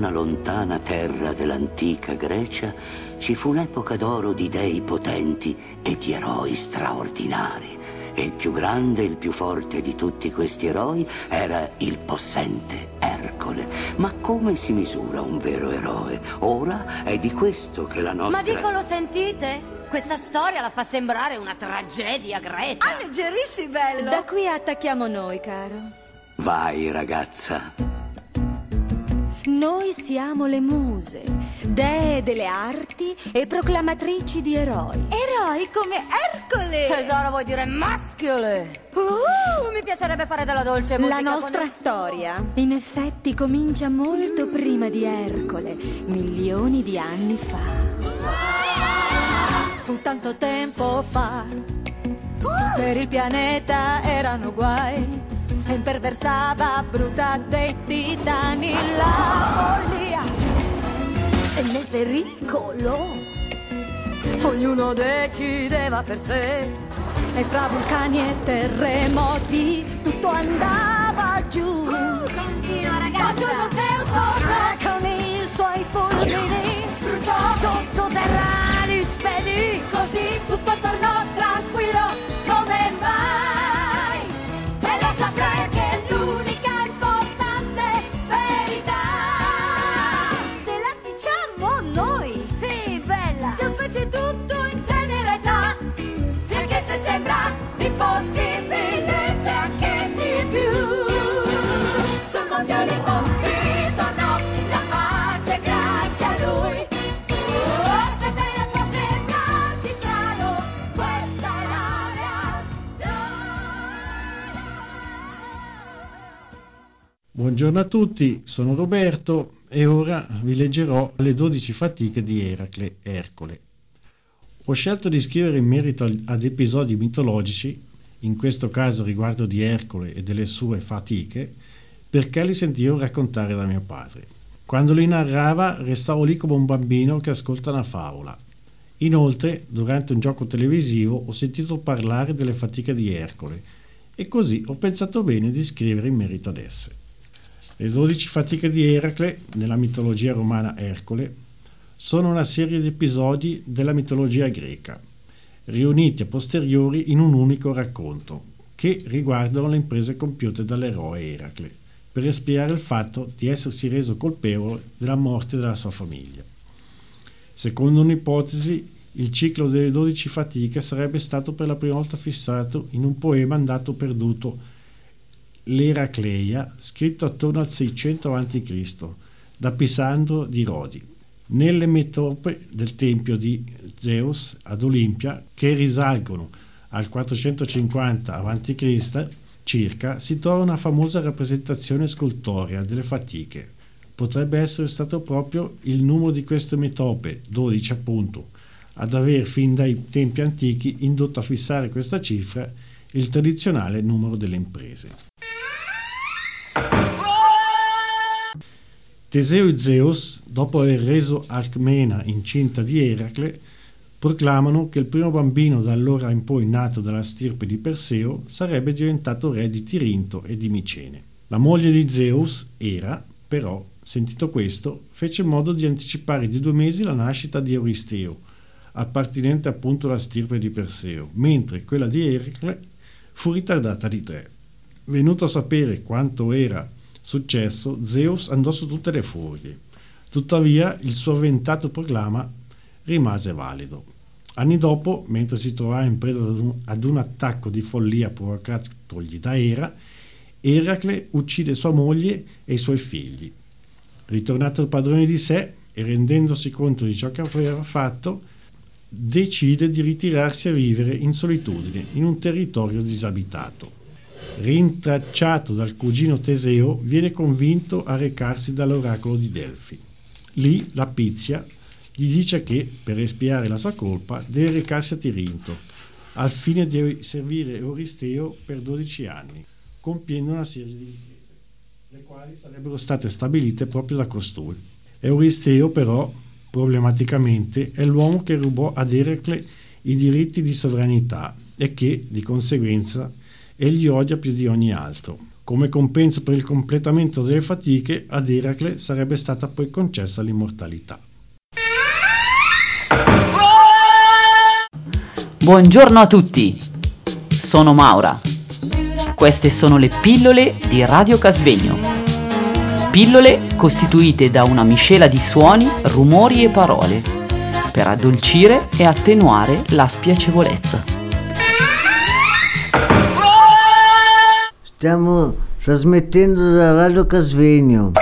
Una lontana terra dell'antica Grecia, ci fu un'epoca d'oro di dei potenti e di eroi straordinari. E il più grande e il più forte di tutti questi eroi era il possente Ercole. Ma come si misura un vero eroe? Ora è di questo che la nostra... Ma dico, lo sentite? Questa storia la fa sembrare una tragedia greca. Alleggerisci, bello! Da qui attacchiamo noi, caro. Vai, ragazza. Noi siamo le muse, dee delle arti e proclamatrici di eroi. Eroi come Ercole! Tesoro, vuoi dire maschiole? Uh, mi piacerebbe fare della dolce musica La nostra con storia, in effetti, comincia molto prima di Ercole, milioni di anni fa. Fu tanto tempo fa. Per il pianeta erano guai e imperversava bruta dei titani la follia. E nel pericolo ognuno decideva per sé. E fra vulcani e terremoti Buongiorno a tutti, sono Roberto e ora vi leggerò le 12 fatiche di Eracle Ercole. Ho scelto di scrivere in merito ad episodi mitologici, in questo caso riguardo di Ercole e delle sue fatiche, perché li sentivo raccontare da mio padre. Quando li narrava restavo lì come un bambino che ascolta una favola. Inoltre, durante un gioco televisivo ho sentito parlare delle fatiche di Ercole e così ho pensato bene di scrivere in merito ad esse. Le 12 fatiche di Eracle, nella mitologia romana Ercole, sono una serie di episodi della mitologia greca, riuniti a posteriori in un unico racconto, che riguardano le imprese compiute dall'eroe Eracle, per espiare il fatto di essersi reso colpevole della morte della sua famiglia. Secondo un'ipotesi, il ciclo delle 12 fatiche sarebbe stato per la prima volta fissato in un poema andato perduto l'Eracleia, scritto attorno al 600 a.C. da Pisandro di Rodi. Nelle metope del tempio di Zeus ad Olimpia, che risalgono al 450 a.C. circa, si trova una famosa rappresentazione scultorea delle fatiche. Potrebbe essere stato proprio il numero di queste metope, 12 appunto, ad aver fin dai tempi antichi indotto a fissare questa cifra il tradizionale numero delle imprese. Teseo e Zeus, dopo aver reso Alcmena incinta di Eracle, proclamano che il primo bambino da allora in poi nato dalla stirpe di Perseo sarebbe diventato re di Tirinto e di Micene. La moglie di Zeus, Era, però, sentito questo, fece modo di anticipare di due mesi la nascita di Euristeo, appartenente appunto alla stirpe di Perseo, mentre quella di Eracle fu ritardata di tre. Venuto a sapere quanto era successo, Zeus andò su tutte le furie. Tuttavia il suo avventato proclama rimase valido. Anni dopo, mentre si trovava in preda ad un, ad un attacco di follia provocatogli da Era, Eracle uccide sua moglie e i suoi figli. Ritornato padrone di sé e rendendosi conto di ciò che aveva fatto, decide di ritirarsi a vivere in solitudine in un territorio disabitato. Rintracciato dal cugino Teseo, viene convinto a recarsi dall'oracolo di Delfi. Lì la Pizia gli dice che per espiare la sua colpa deve recarsi a Tirinto al fine di servire Euristeo per 12 anni, compiendo una serie di imprese, le quali sarebbero state stabilite proprio da costui. Euristeo però, problematicamente, è l'uomo che rubò ad Eracle i diritti di sovranità e che, di conseguenza, egli odia più di ogni altro. Come compenso per il completamento delle fatiche, ad Eracle sarebbe stata poi concessa l'immortalità. Buongiorno a tutti, sono Maura. Queste sono le pillole di Radio Casvegno. Pillole costituite da una miscela di suoni, rumori e parole per addolcire e attenuare la spiacevolezza. Stiamo trasmettendo da Radio Casvegno.